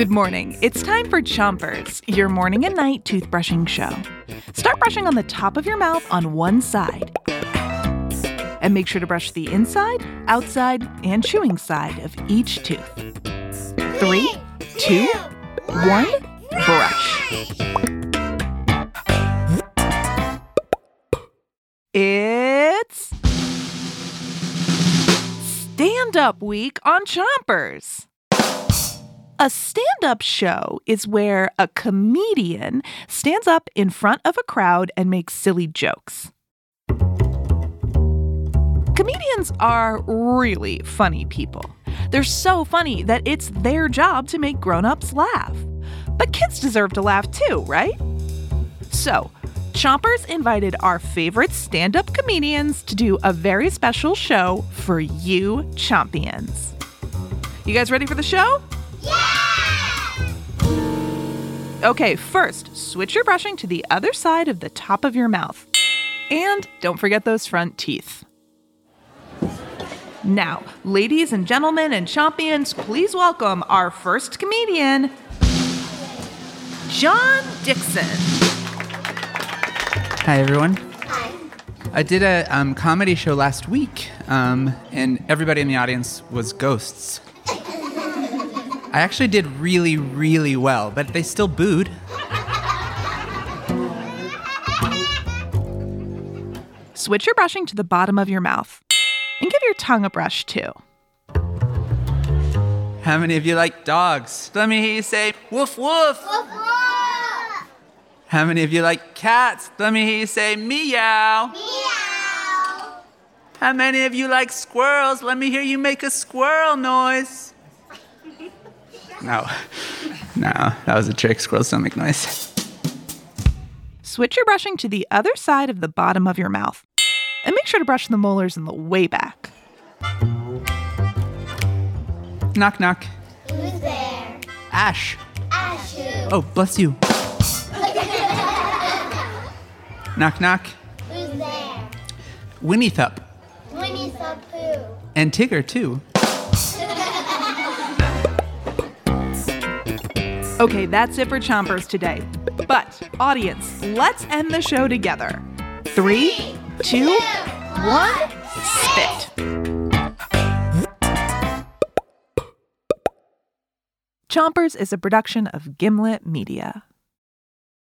Good morning. It's time for Chompers, your morning and night toothbrushing show. Start brushing on the top of your mouth on one side. And make sure to brush the inside, outside, and chewing side of each tooth. Three, two, one, brush. It's Stand Up Week on Chompers. A stand up show is where a comedian stands up in front of a crowd and makes silly jokes. Comedians are really funny people. They're so funny that it's their job to make grown ups laugh. But kids deserve to laugh too, right? So, Chompers invited our favorite stand up comedians to do a very special show for you champions. You guys ready for the show? Okay, first, switch your brushing to the other side of the top of your mouth. And don't forget those front teeth. Now, ladies and gentlemen and champions, please welcome our first comedian, John Dixon. Hi, everyone. Hi. I did a um, comedy show last week, um, and everybody in the audience was ghosts. I actually did really, really well, but they still booed. Switch your brushing to the bottom of your mouth. And give your tongue a brush too. How many of you like dogs? Let me hear you say woof woof. How many of you like cats? Let me hear you say meow. Meow. How many of you like squirrels? Let me hear you make a squirrel noise. No, no, that was a trick. Squirrels don't make noise. Switch your brushing to the other side of the bottom of your mouth. And make sure to brush the molars in the way back. Knock, knock. Who's there? Ash. Ashu. Oh, bless you. knock, knock. Who's there? Winnie Thup. Winnie the Pooh. And Tigger, too. Okay, that's it for Chompers today. But, audience, let's end the show together. Three, two, one, spit. Chompers is a production of Gimlet Media.